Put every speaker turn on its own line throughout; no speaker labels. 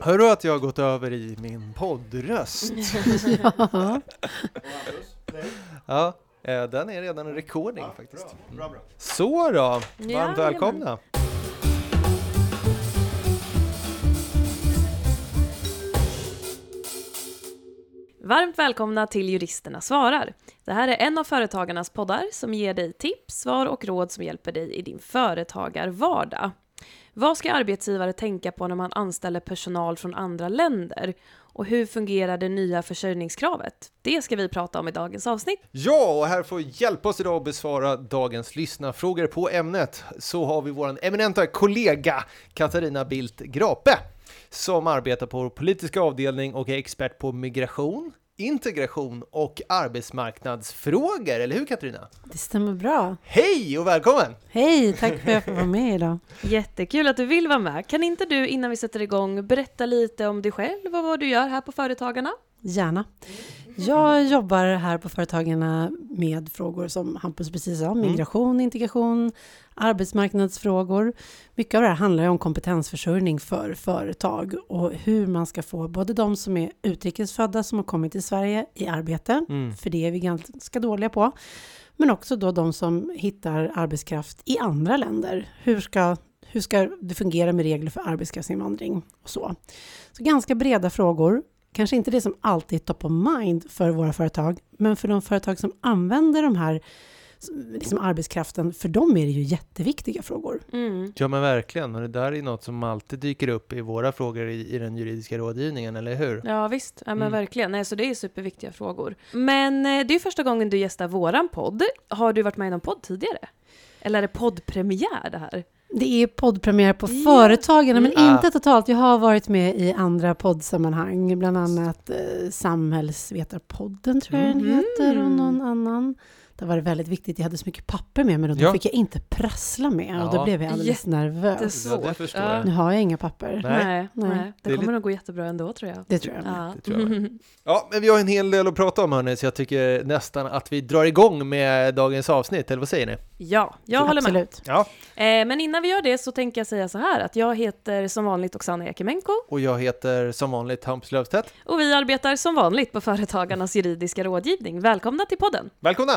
Hör du att jag har gått över i min poddröst?
Ja.
Ja, eh, den är redan en recording faktiskt.
Bra, bra.
Så då, varmt
Jajamän.
välkomna!
Varmt välkomna till Juristerna svarar. Det här är en av Företagarnas poddar som ger dig tips, svar och råd som hjälper dig i din företagarvardag. Vad ska arbetsgivare tänka på när man anställer personal från andra länder? Och hur fungerar det nya försörjningskravet? Det ska vi prata om i dagens avsnitt.
Ja, och här får hjälpa oss idag att besvara dagens lyssnarfrågor på ämnet så har vi vår eminenta kollega Katarina Bildt Grape som arbetar på vår politiska avdelning och är expert på migration, integration och arbetsmarknadsfrågor, eller hur Katarina?
Det stämmer bra.
Hej och välkommen!
Hej, tack för att jag får vara med idag.
Jättekul att du vill vara med. Kan inte du innan vi sätter igång berätta lite om dig själv och vad du gör här på Företagarna?
Gärna. Jag jobbar här på Företagarna med frågor som Hampus precis sa, migration, integration, arbetsmarknadsfrågor. Mycket av det här handlar ju om kompetensförsörjning för företag och hur man ska få både de som är utrikesfödda som har kommit till Sverige i arbete,
Mm.
för det är vi ganska dåliga på, men också då de som hittar arbetskraft i andra länder. Hur ska, hur ska det fungera med regler för arbetskraftsinvandring och så? Så ganska breda frågor. Kanske inte det som alltid är top of mind för våra företag, men för de företag som använder de här liksom arbetskraften, för dem är det ju jätteviktiga frågor.
Mm.
Ja men verkligen, och det där är något som alltid dyker upp i våra frågor i, i den juridiska rådgivningen, eller hur?
Ja visst, ja, men
Mm.
verkligen. Nej, så det är superviktiga frågor. Men eh, det är första gången du gästar våran podd. Har du varit med i någon podd tidigare? Eller är det poddpremiär det här?
Det är poddpremiär på
Ja.
Företagarna, men
Mm.
inte totalt. Jag har varit med i andra poddsammanhang, bland annat eh, Samhällsvetarpodden tror jag den
Mhm.
heter, och någon annan. Det var det väldigt viktigt, jag hade så mycket papper med mig och då
Ja.
fick jag inte prassla med och då
Ja.
blev jag alldeles nervös.
Jättesvårt.
Ja, det förstår
Ja.
jag.
Nu har jag inga papper.
Nej.
Nej, nej.
Nej.
Det,
Det
kommer nog gå jättebra ändå tror jag.
Det tror jag.
Ja.
det tror jag Ja, men vi har en hel del att prata om hörni, så jag tycker nästan att vi drar igång med dagens avsnitt, eller vad säger ni?
ja, jag håller med.
Absolut.
Ja,
Eh, men innan vi gör det så tänker jag säga så här att jag heter som vanligt Oksana Ekimenko
och jag heter som vanligt Hampus Löfstedt.
och vi arbetar som vanligt på Företagarnas juridiska rådgivning. Välkomna till podden!
Välkomna!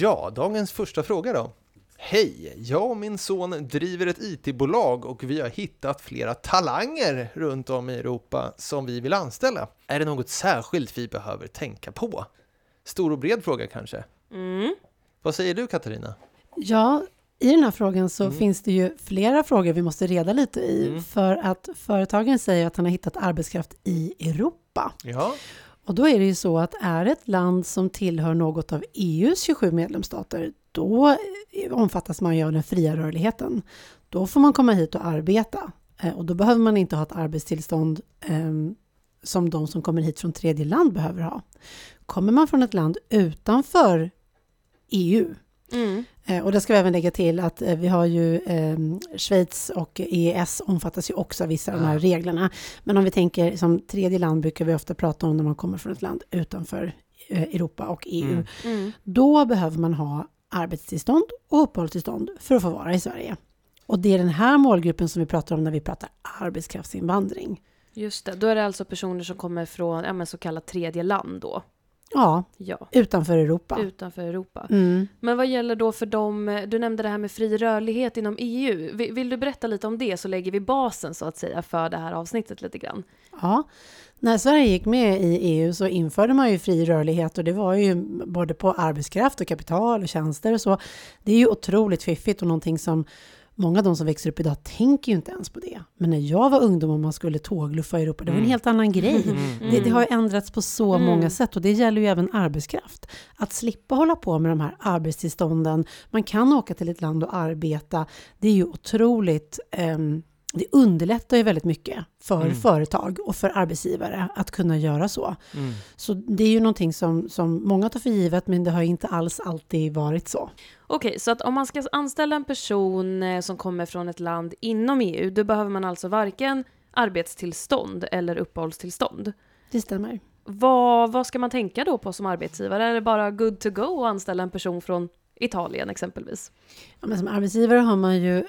Ja, dagens första fråga då. Hej! Jag och min son driver ett IT-bolag och vi har hittat flera talanger runt om i Europa som vi vill anställa. Är det något särskilt vi behöver tänka på? Stor och bred fråga kanske?
Mm.
Vad säger du Katarina?
Ja, i den här frågan så
Mm.
finns det ju flera frågor vi måste reda lite i.
Mm.
För att företagen säger att han har hittat arbetskraft i Europa.
Ja,
och då är det ju så att är ett land som tillhör något av EUs 27 medlemsstater, då omfattas man ju av den fria rörligheten. Då får man komma hit och arbeta. Eh, och då behöver man inte ha ett arbetstillstånd ehm, som de som kommer hit från tredje land behöver ha. Kommer man från ett land utanför EU,
Mm.
Eh, Och det ska vi även lägga till att eh, vi har ju eh, Schweiz och EES omfattas ju också av vissa av de här reglerna. Men om vi tänker som tredje land brukar vi ofta prata om när man kommer från ett land utanför eh, Europa och EU.
Mm.
Mm.
Då behöver man ha arbetstillstånd och uppehållstillstånd för att få vara i Sverige. Och det är den här målgruppen som vi pratar om när vi pratar arbetskraftsinvandring.
Just det, då är det alltså personer som kommer från ja, men så kallat tredje land då?
Ja,
Ja,
utanför Europa.
utanför Europa.
Mm.
Men vad gäller då för dem, du nämnde det här med fri rörlighet inom EU. Vill, vill du berätta lite om det så lägger vi basen så att säga för det här avsnittet lite grann?
Ja, när Sverige gick med i EU så införde man ju fri rörlighet och det var ju både på arbetskraft och kapital och tjänster och så. Det är ju otroligt fiffigt och någonting som många av de som växer upp idag tänker ju inte ens på det. Men när jag var ungdom och man skulle tågluffa i Europa, det var en
Mm.
helt annan grej.
Mm.
Det, det har ändrats på så
Mm.
många sätt och det gäller ju även arbetskraft. Att slippa hålla på med de här arbetstillstånden, man kan åka till ett land och arbeta, det är ju otroligt ehm, det underlättar ju väldigt mycket för
Mm.
företag och för arbetsgivare att kunna göra så.
Mm.
Så det är ju någonting som, som många tar för givet, men det har inte alls alltid varit så.
Okej, så att om man ska anställa en person eh, som kommer från ett land inom EU, då behöver man alltså varken arbetstillstånd eller uppehållstillstånd.
Det stämmer.
Vad, vad ska man tänka då på som arbetsgivare? Är det bara good to go att anställa en person från Italien exempelvis?
Ja, men som arbetsgivare har man ju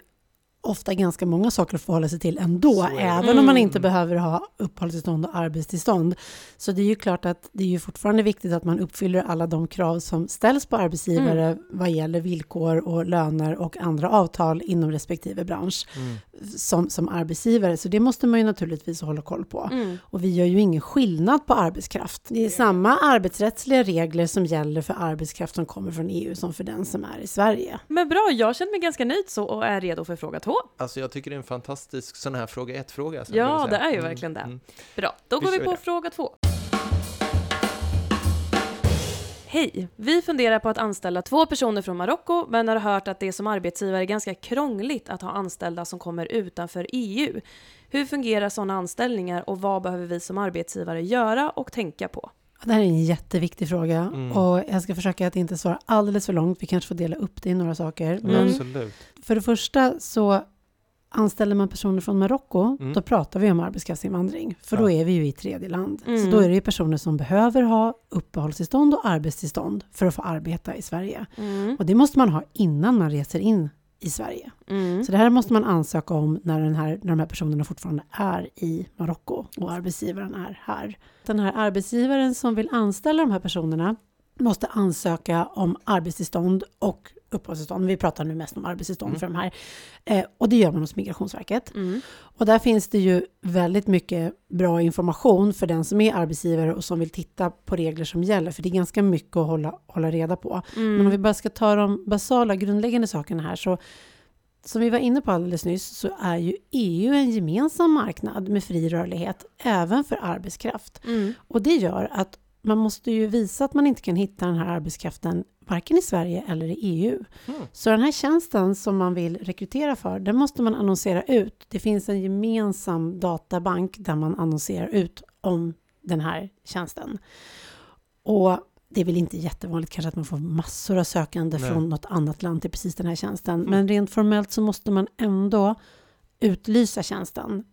ofta ganska många saker att förhålla sig till ändå, även om man inte
Mm.
behöver ha uppehållstillstånd och arbetstillstånd. Så det är ju klart att det är ju fortfarande viktigt att man uppfyller alla de krav som ställs på arbetsgivare
Mm.
vad gäller villkor och löner och andra avtal inom respektive bransch
Mm.
som, som arbetsgivare. Så det måste man ju naturligtvis hålla koll på.
Mm.
Och vi gör ju ingen skillnad på arbetskraft. Det är samma arbetsrättsliga regler som gäller för arbetskraft som kommer från EU som för den som är i Sverige.
Men bra, jag känner mig ganska nöjd så och är redo för fråga två.
Alltså jag tycker det är en fantastisk sån här fråga ett-fråga.
Ja, det är ju
Mm,
verkligen det.
mm.
Bra, då
Vi
går vi på
det.
fråga två. Hej! Vi funderar på att anställa två personer från Marocko men har hört att det som arbetsgivare är ganska krångligt att ha anställda som kommer utanför EU. Hur fungerar sådana anställningar och vad behöver vi som arbetsgivare göra och tänka på?
Det här är en jätteviktig fråga
Mm.
och jag ska försöka att inte svara alldeles för långt. Vi kanske får dela upp det i några saker. Men
Mm.
Absolut.
för det första så anställer man personer från Marocko,
Mm.
då pratar vi om arbetskraftsinvandring. För då
Ja.
är vi ju i tredje land. Så
Mm.
då är det ju personer som behöver ha uppehållstillstånd och arbetstillstånd för att få arbeta i Sverige.
Mm.
Och det måste man ha innan man reser in i Sverige.
Mm.
Så det här måste man ansöka om när, den här, när de här personerna fortfarande är i Marocko och arbetsgivaren är här. Den här arbetsgivaren som vill anställa de här personerna måste ansöka om arbetstillstånd och uppehållstillstånd. Vi pratar nu mest om arbetstillstånd
Mm.
för de här. Eh, och det gör man hos Migrationsverket.
Mm.
Och där finns det ju väldigt mycket bra information för den som är arbetsgivare och som vill titta på regler som gäller. För det är ganska mycket att hålla, hålla reda på.
Mm.
Men om vi bara ska ta de basala grundläggande sakerna här så som vi var inne på alldeles nyss så är ju EU en gemensam marknad med fri rörlighet även för arbetskraft.
Mm.
Och det gör att man måste ju visa att man inte kan hitta den här arbetskraften varken i Sverige eller i EU.
Mm.
Så den här tjänsten som man vill rekrytera för, den måste man annonsera ut. Det finns en gemensam databank där man annonserar ut om den här tjänsten. Och det är väl inte jättevanligt kanske att man får massor av sökande
Nej.
från något annat land till precis den här tjänsten.
Mm.
Men rent formellt så måste man ändå utlysa tjänsten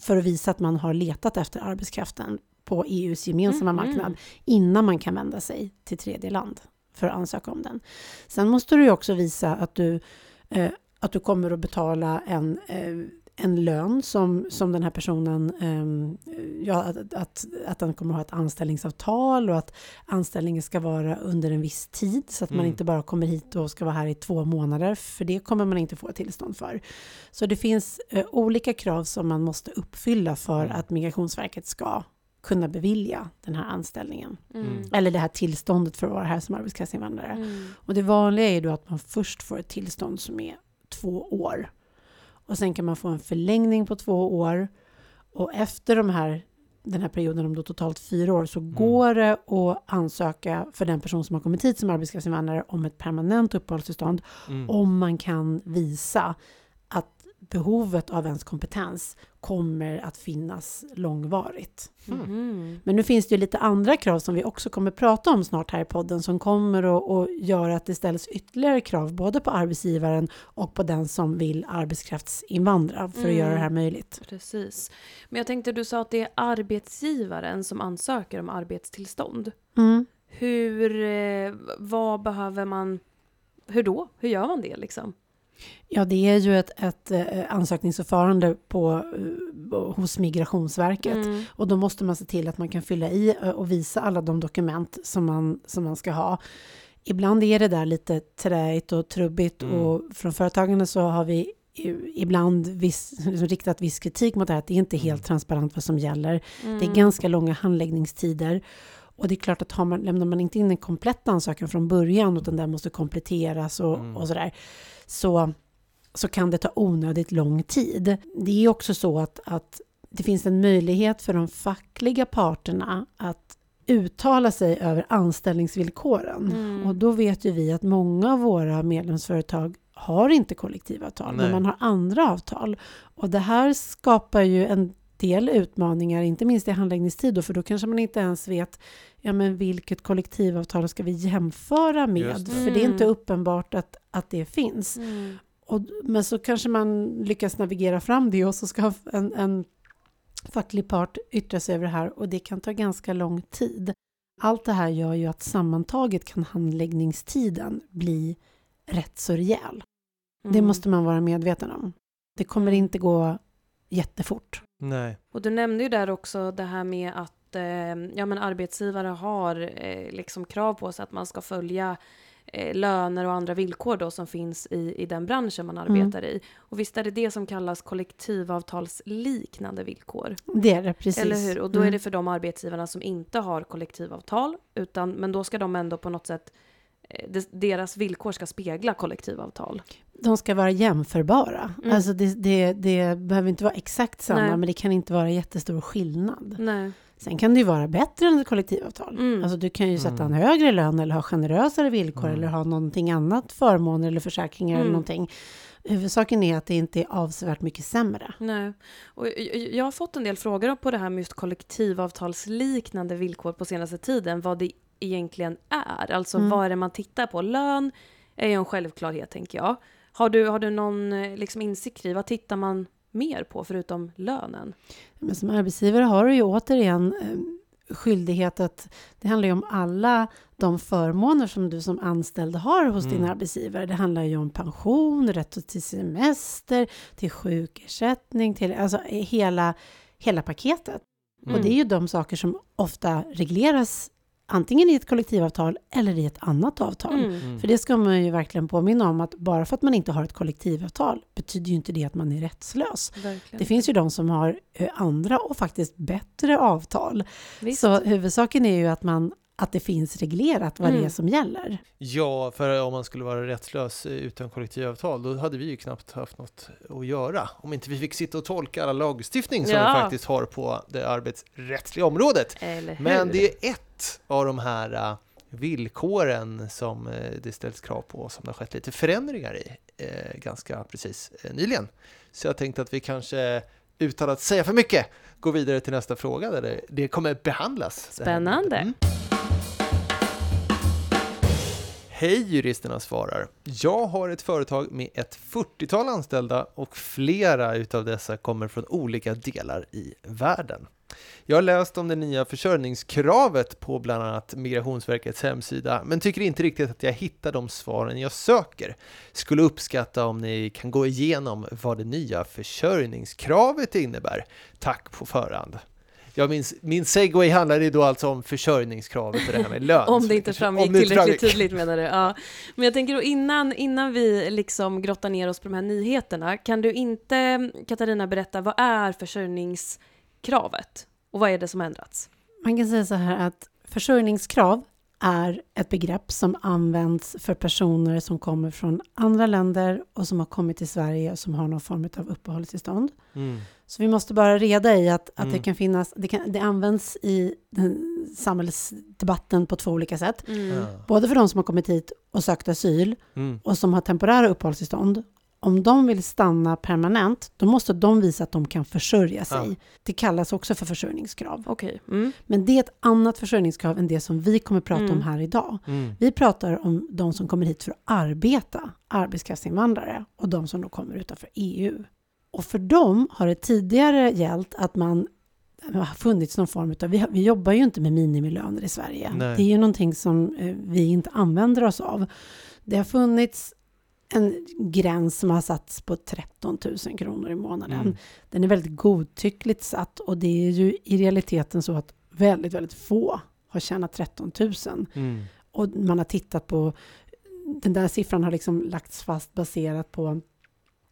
för att visa att man har letat efter arbetskraften på EUs gemensamma
Mhm.
marknad innan man kan vända sig till tredje land för att ansöka om den. Sen måste du ju också visa att du, eh, att du kommer att betala en, eh, en lön som, som den här personen, eh, ja, att, att, att den kommer att ha ett anställningsavtal och att anställningen ska vara under en viss tid så att man
Mm.
inte bara kommer hit och ska vara här i två månader, för det kommer man inte få tillstånd för. Så det finns eh, olika krav som man måste uppfylla för
Mm.
att Migrationsverket ska kunna bevilja den här anställningen.
Mm.
Eller det här tillståndet för att vara här som arbetskraftsinvandrare.
Mm.
Och det vanliga är ju då att man först får ett tillstånd som är två år. Och sen kan man få en förlängning på två år. Och efter de här, den här perioden om då totalt fyra år så går det att ansöka för den person som har kommit hit som arbetskraftsinvandrare om ett permanent uppehållstillstånd
Mm.
om man kan visa behovet av ens kompetens kommer att finnas långvarigt.
Mhm.
Men nu finns det ju lite andra krav som vi också kommer prata om snart här i podden som kommer att, att göra att det ställs ytterligare krav både på arbetsgivaren och på den som vill arbetskraftsinvandra för att
Mm.
göra det här möjligt.
Precis. Men jag tänkte, du sa att det är arbetsgivaren som ansöker om arbetstillstånd.
Mm.
Hur, eh, vad behöver man, hur då? Hur gör man det liksom?
Ja, det är ju ett, ett eh, ansökningsförfarande på, eh, hos Migrationsverket.
Mm.
Och då måste man se till att man kan fylla i eh, och visa alla de dokument som man, som man ska ha. Ibland är det där lite träigt och trubbigt
Mm.
och från företagarna så har vi ibland viss, liksom riktat viss kritik mot det här, att det är inte är helt
Mm.
transparent vad som gäller. Det är
Mm.
ganska långa handläggningstider. Och det är klart att har man, lämnar man inte in en komplett ansökan från början, utan den måste kompletteras och,
Mm.
och sådär, så, så kan det ta onödigt lång tid. Det är också så att, att det finns en möjlighet för de fackliga parterna att uttala sig över anställningsvillkoren.
Mm.
Och då vet ju vi att många av våra medlemsföretag har inte kollektivavtal,
Nej.
men man har andra avtal. Och det här skapar ju en del utmaningar, inte minst i handläggningstid, då, för då kanske man inte ens vet ja, men vilket kollektivavtal ska vi jämföra med?
Det.
För det är inte
Mm.
uppenbart att, att det finns.
Mm.
Och, men så kanske man lyckas navigera fram det och så ska en, en facklig part yttra sig över det här och det kan ta ganska lång tid. Allt det här gör ju att sammantaget kan handläggningstiden bli rätt så rejäl. Det
Mm.
måste man vara medveten om. Det kommer inte gå jättefort.
Nej.
Och du nämnde ju där också det här med att eh, ja, men arbetsgivare har eh, liksom krav på sig att man ska följa eh, löner och andra villkor då som finns i, i den branschen man
Mm.
arbetar i. Och visst är det det som kallas kollektivavtalsliknande villkor?
Det är det, precis.
Eller hur? Och då är
Mm.
det för de arbetsgivarna som inte har kollektivavtal, utan, men då ska de ändå på något sätt eh, deras villkor ska spegla kollektivavtal.
De ska vara jämförbara.
Mm.
Alltså det, det, det behöver inte vara exakt samma,
Nej.
men det kan inte vara jättestor skillnad.
Nej.
Sen kan det ju vara bättre än ett kollektivavtal.
Mm.
Alltså du kan ju sätta en
Mm.
högre lön eller ha generösare villkor
Mm.
eller ha någonting annat, förmåner eller försäkringar
Mm.
eller någonting. Huvudsaken är att det inte är avsevärt mycket sämre.
Nej. Och jag- jag har fått en del frågor på det här med just kollektivavtalsliknande villkor på senaste tiden, vad det egentligen är. Alltså
Mm.
vad är det man tittar på? Lön är ju en självklarhet, tänker jag. Har du, har du någon eh, liksom, insikt i vad tittar man mer på förutom lönen?
Men som arbetsgivare har du ju återigen eh, skyldighet att det handlar ju om alla de förmåner som du som anställd har hos din
Mm.
arbetsgivare. Det handlar ju om pension, rätt till semester, till sjukersättning, till alltså hela, hela paketet.
Mm.
Och det är ju de saker som ofta regleras antingen i ett kollektivavtal eller i ett annat avtal.
Mm.
Mm.
För det ska man ju verkligen påminna om att bara för att man inte har ett kollektivavtal betyder ju inte det att man är rättslös.
Verkligen.
Det finns ju de som har eh, andra och faktiskt bättre avtal.
Visst.
Så huvudsaken är ju att, man, att det finns reglerat vad det
Mm.
är som gäller.
Ja, för om man skulle vara rättslös eh, utan kollektivavtal, då hade vi ju knappt haft något att göra. Om inte vi fick sitta och tolka alla lagstiftning som
Ja.
vi faktiskt har på det arbetsrättsliga området.
Eller hur?
Men det är ett av de här eh, villkoren som eh, det ställs krav på som det har skett lite förändringar i eh, ganska precis eh, nyligen. Så jag tänkte att vi kanske utan att säga för mycket går vidare till nästa fråga där det, det kommer behandlas.
Spännande.
Mm. Hej juristerna svarar. Jag har ett företag med ett 40-tal anställda och flera utav dessa kommer från olika delar i världen. Jag har läst om det nya försörjningskravet på bland annat Migrationsverkets hemsida, men tycker inte riktigt att jag hittar de svaren jag söker. Skulle uppskatta om ni kan gå igenom vad det nya försörjningskravet innebär. Tack på förhand. Ja, min, min segway handlade då alltså om försörjningskravet och det här med lön.
Om det inte framgick
om det
tillräckligt
framgick.
tydligt menar du? Ja. Men jag tänker då innan, innan vi liksom grottar ner oss på de här nyheterna, kan du inte, Katarina, berätta vad är försörjningskravet? Och vad är det som har ändrats?
Man kan säga så här att försörjningskrav är ett begrepp som används för personer som kommer från andra länder och som har kommit till Sverige och som har någon form av uppehållstillstånd.
Mm.
Så vi måste bara reda i att, att det
Mm.
kan finnas, det, kan, det används i den samhällsdebatten på två olika sätt.
Ja.
Både för de som har kommit hit och sökt asyl
Mm.
och som har temporära uppehållstillstånd. Om de vill stanna permanent, då måste de visa att de kan försörja sig.
Ja.
Det kallas också för försörjningskrav.
Okej. Mm.
Men det är ett annat försörjningskrav än det som vi kommer prata
Mm.
om här idag.
Mm.
Vi pratar om de som kommer hit för att arbeta, arbetskraftsinvandrare, och de som då kommer utanför EU. Och för dem har det tidigare gällt att man det har funnits någon form av, vi, har- vi jobbar ju inte med minimilöner i Sverige.
Nej.
Det är ju någonting som eh, vi inte använder oss av. Det har funnits en gräns som har satts på 13 000 kronor i månaden.
Mm.
Den är väldigt godtyckligt satt och det är ju i realiteten så att väldigt, väldigt få har tjänat 13 000.
Mm.
Och man har tittat på, den där siffran har liksom lagts fast baserat på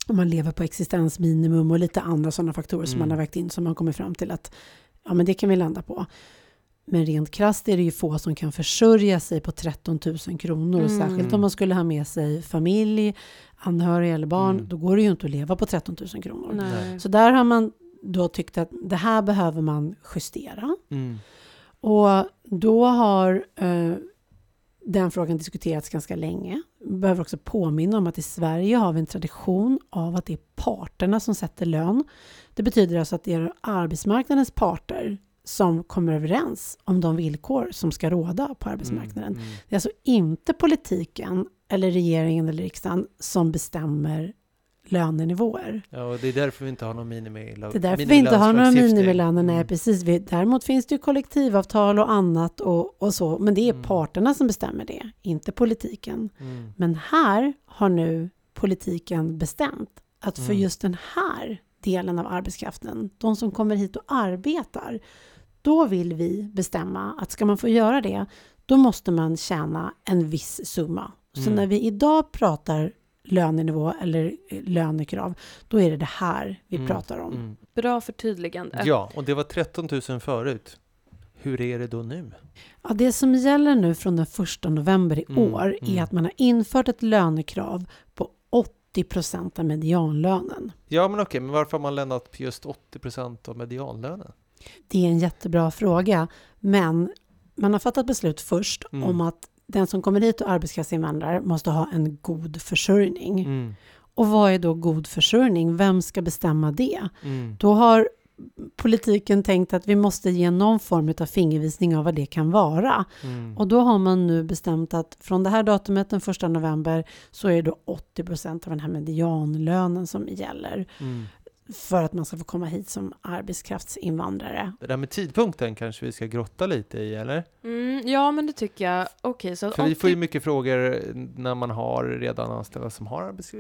om man lever på existensminimum och lite andra sådana faktorer som
Mm.
man har vägt in som man kommer fram till att ja, men det kan vi landa på. Men rent krasst är det ju få som kan försörja sig på 13 000 kronor. Och
Mm.
särskilt om man skulle ha med sig familj, anhöriga eller barn,
Mm.
då går det ju inte att leva på 13 000 kronor.
Nej.
Så där har man då tyckt att det här behöver man justera.
Mm.
Och då har eh, den frågan diskuterats ganska länge. Jag behöver också påminna om att i Sverige har vi en tradition av att det är parterna som sätter lön. Det betyder alltså att det är arbetsmarknadens parter som kommer överens om de villkor som ska råda på arbetsmarknaden.
Mm.
Det är alltså inte politiken eller regeringen eller riksdagen som bestämmer lönenivåer.
Ja, och det är därför vi inte har någon minimilag.
Det är därför vi inte har några minimilöner. Nej,
Mm.
precis. Vi, däremot finns det ju kollektivavtal och annat och, och så. Men det är
Mm.
parterna som bestämmer det, inte politiken.
Mm.
Men här har nu politiken bestämt att för
Mm.
just den här delen av arbetskraften, de som kommer hit och arbetar, då vill vi bestämma att ska man få göra det, då måste man tjäna en viss summa. Så
Mm.
när vi idag pratar lönenivå eller eh, lönekrav, då är det det här vi
Mm,
pratar om.
Mm.
Bra förtydligande.
Ja, och det var 13 000 förut. Hur är det då nu?
Ja, det som gäller nu från den 1 november i
Mm,
år är
mm.
att man har infört ett lönekrav på 80 procent av medianlönen.
Ja, men okej, men varför har man lämnat på just 80 procent av medianlönen?
Det är en jättebra fråga, men man har fattat beslut först
Mm.
om att den som kommer hit och arbetskraftsinvandrar måste ha en god försörjning.
Mm.
Och vad är då god försörjning? Vem ska bestämma det?
Mm.
Då har politiken tänkt att vi måste ge någon form av fingervisning av vad det kan vara.
Mm.
Och då har man nu bestämt att från det här datumet, den 1 november, så är det då 80 procent av den här medianlönen som gäller
Mm.
För att man ska få komma hit som arbetskraftsinvandrare.
Det där med tidpunkten kanske vi ska grotta lite i, eller?
Mm, ja, men det tycker jag. Okej, så att
För vi får ju
80
mycket frågor när man har redan anställda som har arbets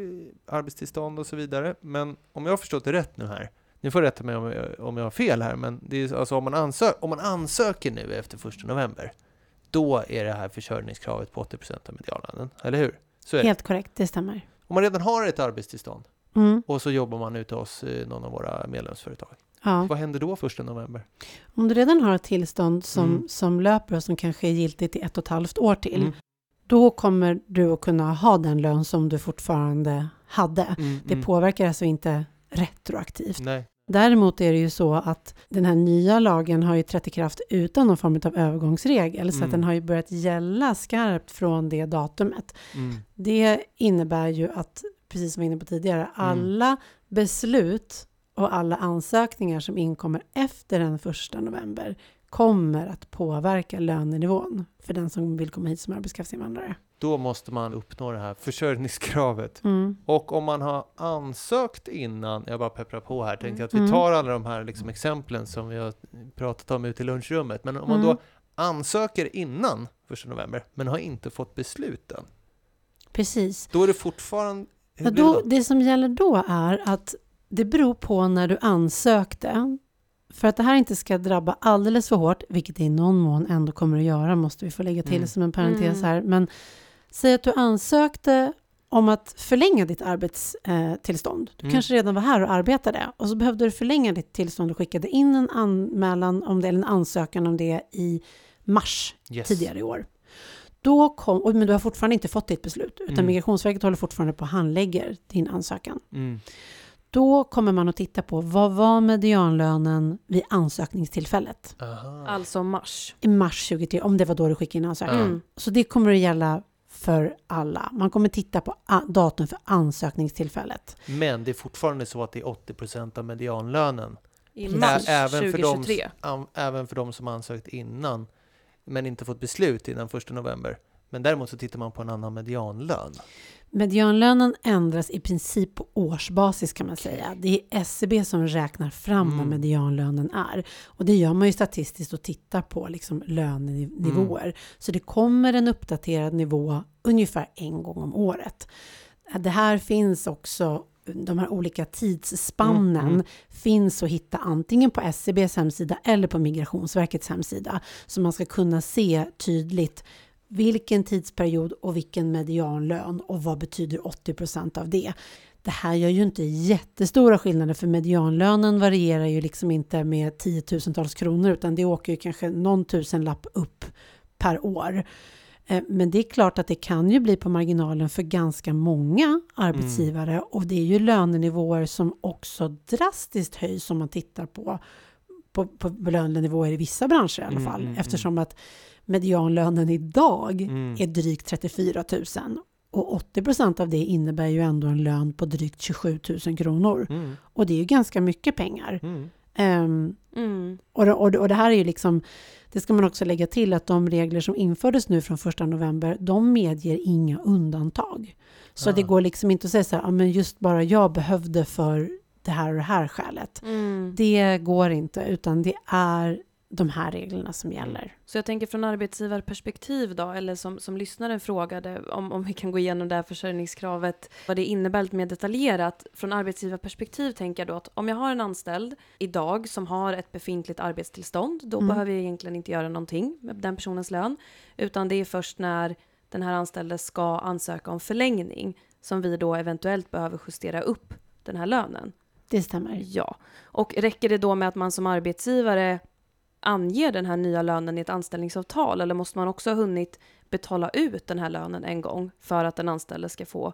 arbetstillstånd och så vidare. Men om jag har förstått det rätt nu här, ni får rätta mig om jag, om jag har fel här, men det är alltså om man, ansö om man ansöker nu efter 1 november, då är det här försörjningskravet på 80% av medianlönen, eller hur? Så är det.
Helt korrekt, det stämmer.
Om man redan har ett arbetstillstånd
Mm,
och så jobbar man ute hos eh, någon av våra medlemsföretag,
ja.
vad händer då 1 november?
Om du redan har ett tillstånd som,
Mm.
som löper och som kanske är giltigt i ett och ett halvt år till,
Mm.
då kommer du att kunna ha den lön som du fortfarande hade.
Mm,
Det
mm.
påverkar alltså inte retroaktivt.
Nej.
Däremot är det ju så att den här nya lagen har ju trätt i kraft utan någon form av övergångsregel, så
Mm.
att den har ju börjat gälla skarpt från det datumet.
Mm.
Det innebär ju att, precis som vi var inne på tidigare, alla beslut och alla ansökningar som inkommer efter den 1 november kommer att påverka lönenivån för den som vill komma hit som arbetskraftsinvandrare.
Då måste man uppnå det här försörjningskravet.
Mm.
Och om man har ansökt innan, jag bara pepprar på här, tänkte jag att vi
Mm.
tar alla de här liksom exemplen som vi har pratat om ute i lunchrummet. Men om man
Mm.
då ansöker innan 1 november, men har inte fått besluten,
Precis.
då är det fortfarande...
Ja,
då,
det som gäller då är att det beror på när du ansökte. För att det här inte ska drabba alldeles för hårt, vilket det i någon mån ändå kommer att göra, måste vi få lägga till
Mm.
som en parentes
Mm.
här. Men säg att du ansökte om att förlänga ditt arbetstillstånd. Du
Mm.
kanske redan var här och arbetade och så behövde du förlänga ditt tillstånd och skickade in en anmälan om det, eller en ansökan om det i mars
Yes.
tidigare i år. Då kom, och- men du har fortfarande inte fått ditt beslut, utan
Mm.
Migrationsverket håller fortfarande på och handlägger din ansökan.
Mm.
Då kommer man att titta på vad var medianlönen vid ansökningstillfället
Aha.
Alltså mars.
i mars 2023, om det var då du skickade in ansökan.
Mm.
Så det kommer att gälla för alla. Man kommer titta på datum för ansökningstillfället.
Men det är fortfarande så att det är 80% av medianlönen.
I mars
Ä- även, för de,
2023.
även för de som ansökt innan, men inte fått beslut innan 1 november. Men däremot så tittar man på en annan medianlön.
Medianlönen ändras i princip på årsbasis kan man säga. Det är SCB som räknar fram vad
Mm.
medianlönen är. Och det gör man ju statistiskt och tittar på liksom lönenivåer.
Mm.
Så det kommer en uppdaterad nivå ungefär en gång om året. Det här finns också, de här olika tidsspannen
Mm, mm.
finns att hitta antingen på SCBs hemsida eller på Migrationsverkets hemsida. Så man ska kunna se tydligt vilken tidsperiod och vilken medianlön och vad betyder 80 procent av det. Det här gör ju inte jättestora skillnader för medianlönen varierar ju liksom inte med tiotusentals kronor utan det åker ju kanske någon tusenlapp upp per år. Eh, Men det är klart att det kan ju bli på marginalen för ganska många arbetsgivare. Och det är ju lönenivåer som också drastiskt höjs om man tittar på, på, på lönenivåer i vissa branscher i alla
Mm,
fall.
mm,
eftersom att medianlönen idag
Mm.
är drygt 34 000 och 80 procent av det innebär ju ändå en lön på drygt 27 000 kronor.
Mm.
och det är ju ganska mycket pengar. Ehm,
Mm.
och, det, och, och det här är ju liksom, det ska man också lägga till att de regler som infördes nu från 1 november, de medger inga undantag. Så
Ah.
det går liksom inte att säga så här, ja, men just bara jag behövde för det här och det här skälet.
Mm.
Det går inte, utan det är de här reglerna som gäller.
Så jag tänker från arbetsgivarperspektiv då, eller som, som lyssnaren frågade, om, om vi kan gå igenom det här försörjningskravet, vad det innebär lite mer detaljerat. Från arbetsgivarperspektiv tänker jag då att om jag har en anställd idag som har ett befintligt arbetstillstånd, då
Mm.
behöver jag egentligen inte göra någonting med den personens lön, utan det är först när den här anställde ska ansöka om förlängning som vi då eventuellt behöver justera upp den här lönen.
Det stämmer.
Ja. Och räcker det då med att man som arbetsgivare anger den här nya lönen i ett anställningsavtal eller måste man också ha hunnit betala ut den här lönen en gång för att den anställde ska få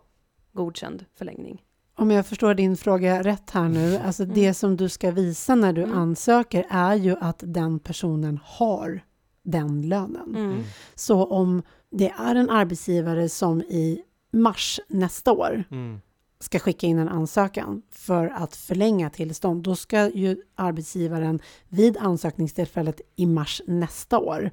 godkänd förlängning?
Om jag förstår din fråga rätt här nu, alltså
Mm.
det som du ska visa när du
Mm.
ansöker är ju att den personen har den lönen.
Mm.
Så om det är en arbetsgivare som i mars nästa år
Mm.
Ska skicka in en ansökan för att förlänga tillstånd, då ska ju arbetsgivaren vid ansökningstillfället i mars nästa år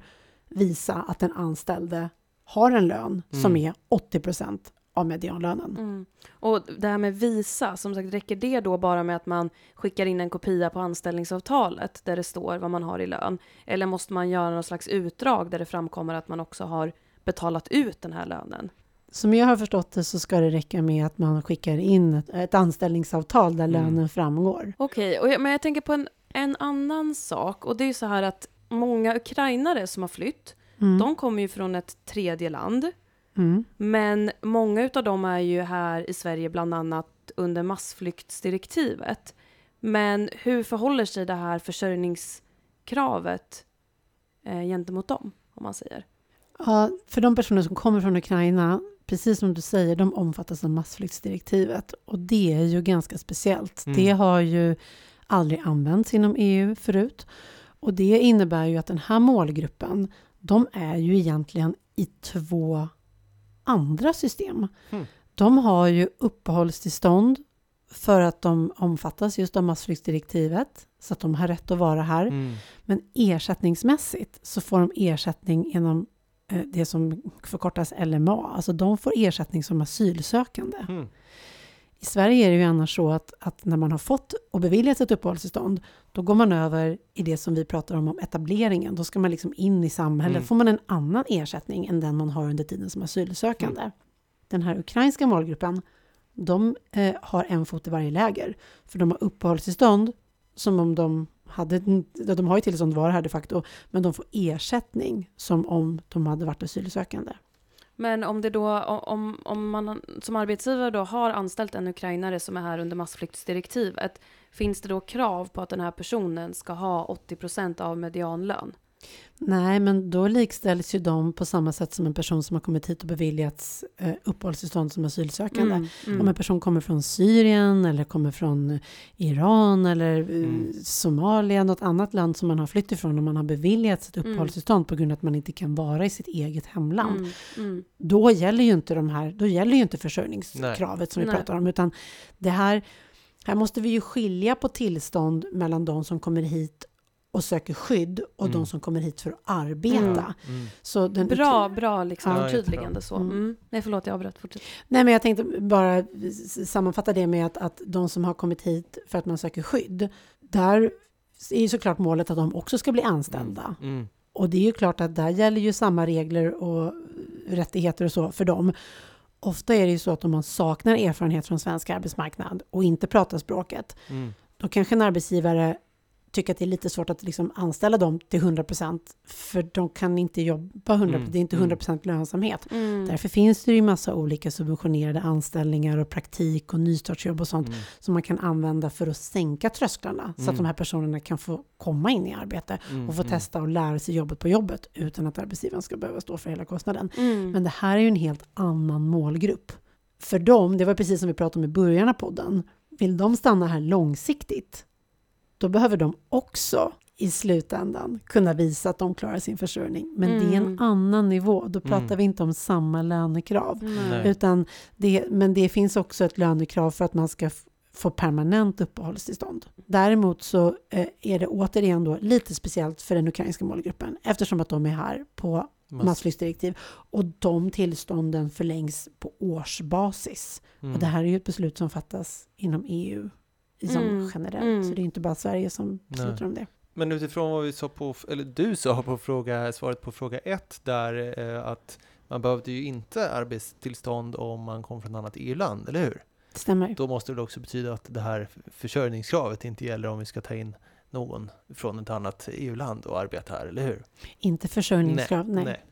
visa att den anställde har en lön som
Mm.
är 80 procent av medianlönen.
Mm. Och det här med visa, som sagt, räcker det då bara med att man skickar in en kopia på anställningsavtalet där det står vad man har i lön? Eller måste man göra någon slags utdrag där det framkommer att man också har betalat ut den här lönen?
Som jag har förstått det så ska det räcka med att man skickar in ett, ett anställningsavtal där
Mm.
lönen framgår.
Okej, jag, men jag tänker på en, en annan sak och det är ju så här att många ukrainare som har flytt,
Mm.
de kommer ju från ett tredje land,
Mm.
men många utav dem är ju här i Sverige bland annat under massflyktsdirektivet. Men hur förhåller sig det här försörjningskravet eh, gentemot dem, om man säger?
Ja, för de personer som kommer från Ukraina, precis som du säger, de omfattas av massflyktsdirektivet. Och det är ju ganska speciellt.
Mm.
Det har ju aldrig använts inom EU förut. Och det innebär ju att den här målgruppen, de är ju egentligen i två andra system.
Mm.
De har ju uppehållstillstånd för att de omfattas just av massflyktsdirektivet, så att de har rätt att vara här.
Mm.
Men ersättningsmässigt så får de ersättning genom det som förkortas LMA. Alltså de får ersättning som asylsökande.
Mm.
I Sverige är det ju annars så att, att när man har fått och beviljats ett uppehållstillstånd, då går man över i det som vi pratar om, om etableringen. Då ska man liksom in i samhället.
Mm.
får man en annan ersättning än den man har under tiden som asylsökande. Den här ukrainska målgruppen, de eh, har en fot i varje läger. För de har uppehållstillstånd som om de hade, de har ju tillstånd att vara här de facto, men de får ersättning som om de hade varit asylsökande.
Men om det då, om, om man som arbetsgivare då har anställt en ukrainare som är här under massflyktsdirektivet, finns det då krav på att den här personen ska ha 80 procent av medianlön?
Nej, men då likställs ju de på samma sätt som en person som har kommit hit och beviljats eh, uppehållstillstånd som asylsökande.
Mm, mm.
Om en person kommer från Syrien eller kommer från Iran eller eh,
Mm.
Somalia, något annat land som man har flytt ifrån och man har beviljats ett
Mm.
uppehållstillstånd på grund av att man inte kan vara i sitt eget hemland.
Mm, mm.
Då gäller ju inte de här, då gäller ju inte försörjningskravet som vi
Nej.
pratar om, utan det här, här måste vi ju skilja på tillstånd mellan de som kommer hit och söker skydd och
Mm.
de som kommer hit för att arbeta.
Mm.
Så den
Bra, bra liksom
Ja,
förtydligande så.
Mm.
Mm. Nej, förlåt, jag avbröt. Fortsätt.
Nej, men jag tänkte bara sammanfatta det med att, att de som har kommit hit för att man söker skydd, där är ju såklart målet att de också ska bli anställda.
Mm.
Och det är ju klart att där gäller ju samma regler och rättigheter och så för dem. Ofta är det ju så att om man saknar erfarenhet från svensk arbetsmarknad och inte pratar språket,
Mm.
då kanske en arbetsgivare tycker att det är lite svårt att liksom anställa dem till 100% för de kan inte jobba 100%,
Mm,
det är inte
mm.
100% lönsamhet.
Mm.
Därför finns det ju massa olika subventionerade anställningar och praktik och nystartsjobb och sånt
Mm.
som man kan använda för att sänka trösklarna så
Mm.
att de här personerna kan få komma in i arbete
Mm.
och få
Mm.
testa och lära sig jobbet på jobbet utan att arbetsgivaren ska behöva stå för hela kostnaden.
Mm.
Men det här är ju en helt annan målgrupp. För dem, det var precis som vi pratade om i början av podden, vill de stanna här långsiktigt, då behöver de också i slutändan kunna visa att de klarar sin försörjning. Men det är en
Mm.
annan nivå, då pratar
Mm.
vi inte om samma lönekrav.
Nej.
Utan det, men det finns också ett lönekrav för att man ska få permanent uppehållstillstånd. Däremot så eh, är det återigen då lite speciellt för den ukrainska målgruppen eftersom att de är här på
Mass-
massflyktsdirektiv och de tillstånden förlängs på årsbasis.
Mm.
Och det här är ju ett beslut som fattas inom EU i- som
Mm.
generellt,
Mm.
så det är inte bara Sverige som beslutar
Nej.
om det.
Men utifrån vad vi sa på, eller du sa på fråga, svaret på fråga ett där eh, att man behövde ju inte arbetstillstånd om man kom från ett annat EU-land, eller hur?
Det stämmer.
Då måste det också betyda att det här försörjningskravet inte gäller om vi ska ta in någon från ett annat EU-land och arbeta här, eller hur?
Inte försörjningskrav, nej.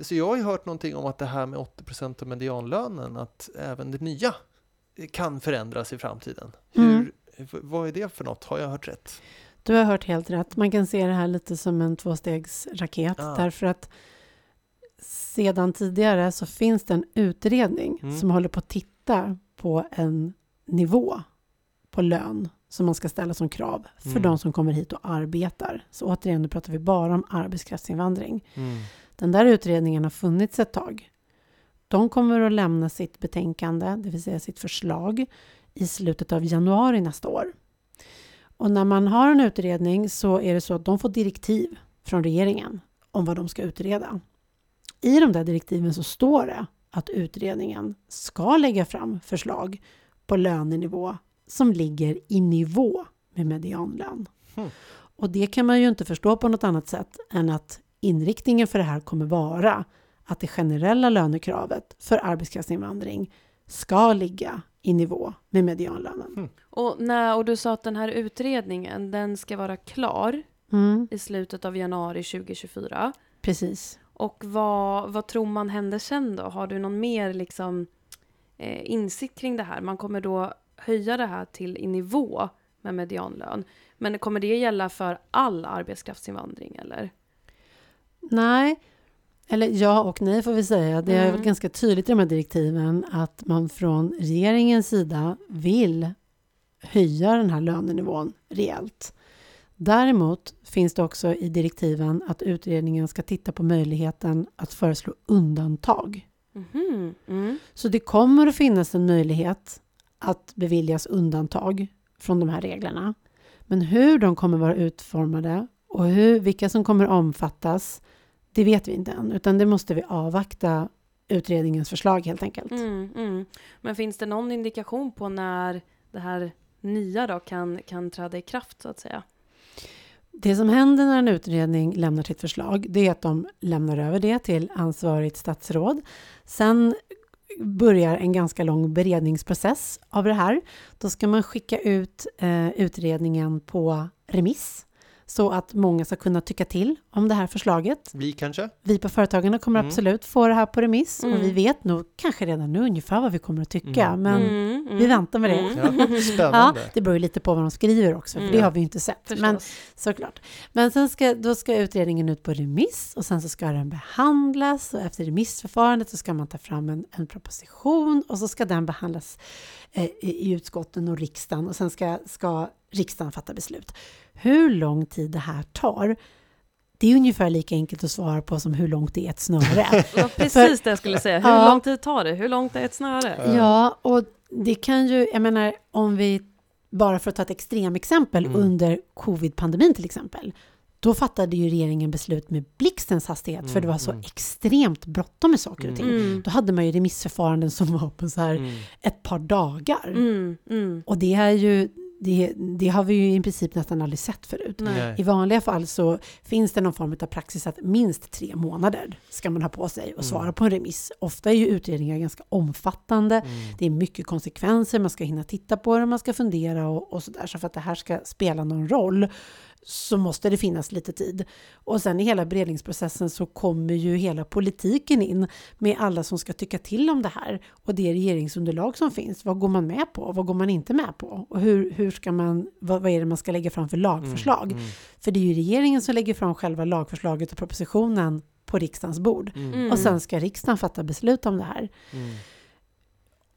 Så jag har ju hört någonting om att det här med 80% av medianlönen, att även det nya kan förändras i framtiden. Hur,
Mm.
Vad är det för något? Har jag hört rätt?
Du har hört helt rätt. Man kan se det här lite som en tvåstegsraket
Ah.
därför att sedan tidigare så finns det en utredning
Mm.
som håller på att titta på en nivå på lön som man ska ställa som krav för
Mm.
de som kommer hit och arbetar. Så återigen, nu pratar vi bara om arbetskraftsinvandring.
Mm.
Den där utredningen har funnits ett tag. De kommer att lämna sitt betänkande, det vill säga sitt förslag, i slutet av januari nästa år. Och när man har en utredning så är det så att de får direktiv från regeringen om vad de ska utreda. I de där direktiven så står det att utredningen ska lägga fram förslag på lönenivå som ligger i nivå med medianlön.
Hmm.
Och det kan man ju inte förstå på något annat sätt än att inriktningen för det här kommer vara att det generella lönekravet för arbetskraftsinvandring ska ligga i nivå med medianlönen.
Och, när, och du sa att den här utredningen, den ska vara klar
Mm,
i slutet av januari 2024.
precis.
Och vad, vad tror man händer sen då? Har du någon mer liksom, eh, insikt kring det här? Man kommer då höja det här till i nivå med medianlön. Men kommer det gälla för all arbetskraftsinvandring eller?
Nej, eller ja och nej får vi säga. Det är
Mm.
ganska tydligt i de här direktiven att man från regeringens sida vill höja den här lönenivån rejält. Däremot finns det också i direktiven att utredningen ska titta på möjligheten att föreslå undantag.
Mhm, Mm.
Så det kommer att finnas en möjlighet att beviljas undantag från de här reglerna. Men hur de kommer vara utformade och hur, vilka som kommer omfattas, det vet vi inte än, utan det måste vi avvakta utredningens förslag helt enkelt.
Mm, mm. Men finns det någon indikation på när det här nya då kan, kan träda i kraft så att säga?
Det som händer när en utredning lämnar sitt förslag, det är att de lämnar över det till ansvarigt statsråd. Sen börjar en ganska lång beredningsprocess av det här. Då ska man skicka ut eh, utredningen på remiss så att många ska kunna tycka till om det här förslaget.
Vi kanske?
Vi på Företagarna kommer
Mm.
absolut få det här på remiss
Mm.
och vi vet nog kanske redan nu ungefär vad vi kommer att tycka,
Mm.
men
Mm, mm,
vi väntar med det.
mm.
Ja,
Ja,
spännande.
det beror ju lite på vad de skriver också, för
Mm.
det har vi ju inte sett. Men
Förstås.
Såklart. Men sen ska, då ska utredningen ut på remiss och sen så ska den behandlas och efter remissförfarandet så ska man ta fram en, en proposition och så ska den behandlas eh, i, i utskotten och riksdagen och sen ska, ska riksdagen fatta beslut. Hur lång tid det här tar, det är ungefär lika enkelt att svara på som hur långt det är ett snöre.
Var precis det jag skulle säga. Hur
Ja.
lång tid tar det? Hur långt är ett snöre?
Ja.
Ja, och det kan ju, jag menar om vi, bara för att ta ett extremexempel,
Mm.
under covid-pandemin till exempel, då fattade ju regeringen beslut med blixtens hastighet, för
Mm,
det var så
mm.
extremt bråttom med saker och ting.
Mm.
Då hade man ju remissförfaranden som var på så här
Mm.
ett par dagar.
Mm, mm.
Och det är ju, det, det har vi ju i princip nästan aldrig sett förut.
Nej.
I vanliga fall så finns det någon form av praxis att minst tre månader ska man ha på sig och svara
Mm.
på en remiss. Ofta är ju utredningar ganska omfattande.
Mm.
Det är mycket konsekvenser, man ska hinna titta på det, man ska fundera och, och sådär. Så för att det här ska spela någon roll så måste det finnas lite tid. Och sen i hela beredningsprocessen så kommer ju hela politiken in med alla som ska tycka till om det här. Och det regeringsunderlag som finns, vad går man med på? Vad går man inte med på? Och hur, hur ska man, vad, vad är det man ska lägga fram för lagförslag?
Mm.
För det är ju regeringen som lägger fram själva lagförslaget och propositionen på riksdagens bord.
Mm.
Mm.
Och sen ska riksdagen fatta beslut om det här
Mm.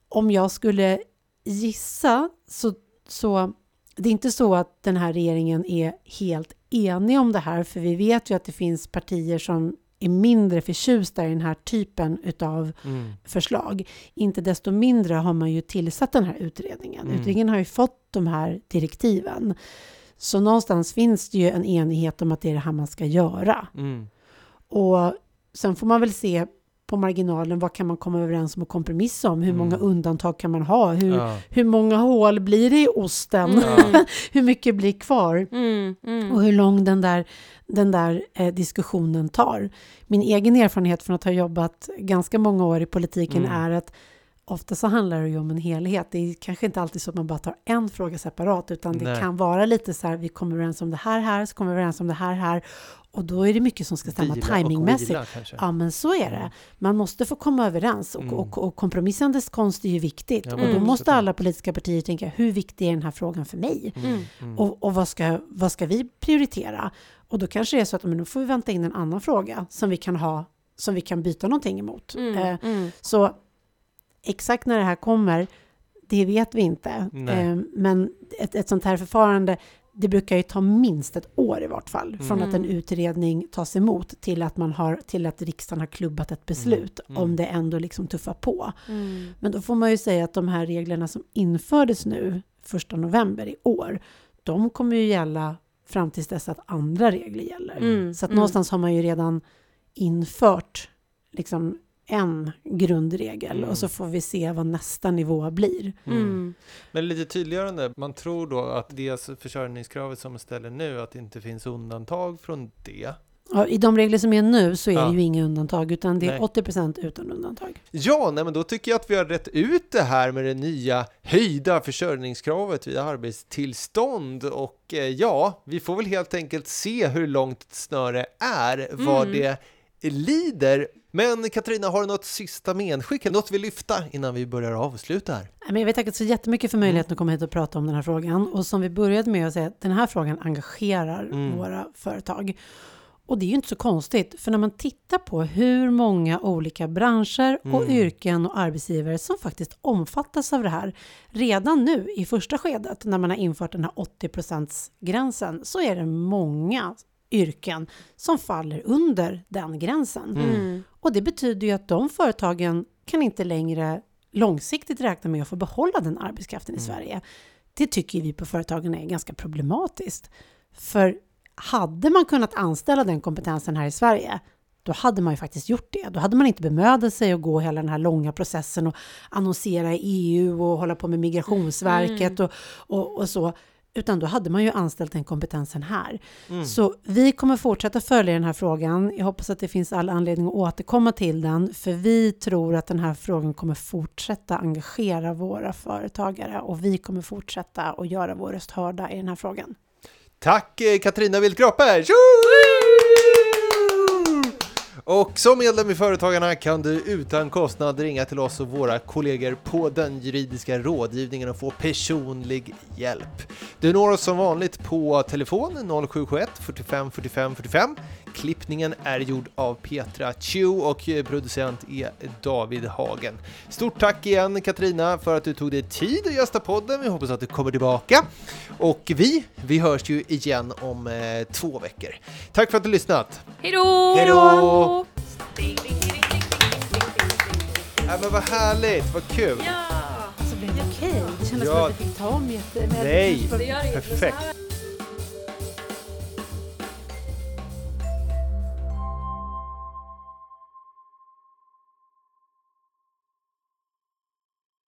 om jag skulle gissa så, så det är inte så att den här regeringen är helt enig om det här, för vi vet ju att det finns partier som är mindre förtjusta i den här typen utav
Mm.
förslag. Inte desto mindre har man ju tillsatt den här utredningen.
Mm.
Utredningen har ju fått de här direktiven. Så någonstans finns det ju en enighet om att det är det här man ska göra.
Mm.
Och sen får man väl se på marginalen, vad kan man komma överens om och kompromissa om? Hur
Mm.
många undantag kan man ha? Hur,
Ja.
hur många hål blir det i osten?
Mm.
hur mycket blir kvar?
Mm, mm.
och hur lång den där, den där eh, diskussionen tar. Min egen erfarenhet från att ha jobbat ganska många år i politiken
Mm.
är att ofta så handlar det ju om en helhet. Det är kanske inte alltid så att man bara tar en fråga separat, utan det
Nej.
kan vara lite så här, vi kommer överens om det här här, så kommer vi överens om det här här, och då är det mycket som ska stämma
Vila och
timingmässigt.
vila.
Ja, men så är det. Man måste få komma överens och,
Mm.
och, och kompromissandets konst är ju viktigt.
Ja,
och då måste alla politiska partier tänka, hur viktig är den här frågan för mig?
Mm.
Mm.
Och, och vad, ska, vad ska vi prioritera? Och då kanske det är så att men då får vi vänta in en annan fråga som vi kan ha, som vi kan byta någonting emot.
Mm,
Eh,
mm.
så exakt när det här kommer, det vet vi inte.
Nej.
Eh, men ett, ett sånt här förfarande, det brukar ju ta minst ett år i vart fall, från att en
Mm.
utredning tas emot till att, man har, till att riksdagen har klubbat ett beslut,
Mm.
om det ändå liksom tuffar på.
Mm.
Men då får man ju säga att de här reglerna som infördes nu, första november i år, de kommer ju gälla fram tills dess att andra regler gäller.
Mm,
Så att
mm.
någonstans har man ju redan infört liksom en grundregel
Mm.
och så får vi se vad nästa nivå blir.
Mm.
Men lite tydliggörande, man tror då att det försörjningskravet som ställer nu, att det inte finns undantag från det.
Ja, I de regler som är nu så är
Ja.
det ju inga undantag utan det är
Nej.
80% utan undantag.
Ja, nej, men då tycker jag att vi har rätt ut det här med det nya höjda försörjningskravet vid arbetstillstånd och eh, ja, vi får väl helt enkelt se hur långt snöre är, vad
Mm.
det lider. Men Katarina, har du något sista medskick, något vi lyfta innan vi börjar avsluta här?
Jag vill tacka så jättemycket för möjligheten att komma hit och prata om den här frågan. Och som vi började med att säga, den här frågan engagerar
Mm.
våra företag. Och det är ju inte så konstigt, för när man tittar på hur många olika branscher och
Mm.
yrken och arbetsgivare som faktiskt omfattas av det här. Redan nu i första skedet, när man har infört den här 80%-gränsen, så är det många yrken som faller under den gränsen.
Mm.
Mm.
Och det betyder ju att de företagen kan inte längre långsiktigt räkna med att få behålla den arbetskraften i
Mm.
Sverige. Det tycker vi på företagen är ganska problematiskt. För hade man kunnat anställa den kompetensen här i Sverige, då hade man ju faktiskt gjort det. Då hade man inte bemödat sig att gå hela den här långa processen och annonsera i EU och hålla på med Migrationsverket och, och, och så. Utan då hade man ju anställt den kompetensen här.
Mm.
Så vi kommer fortsätta följa den här frågan. Jag hoppas att det finns all anledning att återkomma till den, för vi tror att den här frågan kommer fortsätta engagera våra företagare och vi kommer fortsätta att göra vår röst hörda i den här frågan.
Tack eh, Katarina Wildgroppe! Och som medlem i Företagarna kan du utan kostnad ringa till oss och våra kollegor på den juridiska rådgivningen och få personlig hjälp. Du når oss som vanligt på telefon 0771 45 45 45. Klippningen är gjord av Petra Chu och producent är David Hagen. Stort tack igen Katarina för att du tog dig tid att gästa podden. Vi hoppas att du kommer tillbaka. Och vi, vi hörs ju igen om eh, två veckor. Tack för att du lyssnat!
Hej då!
Hej då! Ja, men vad härligt, vad kul!
Ja!
Så blev det okej. Det kändes
Ja.
som att vi fick ta om jätte...
Nej. Perfekt.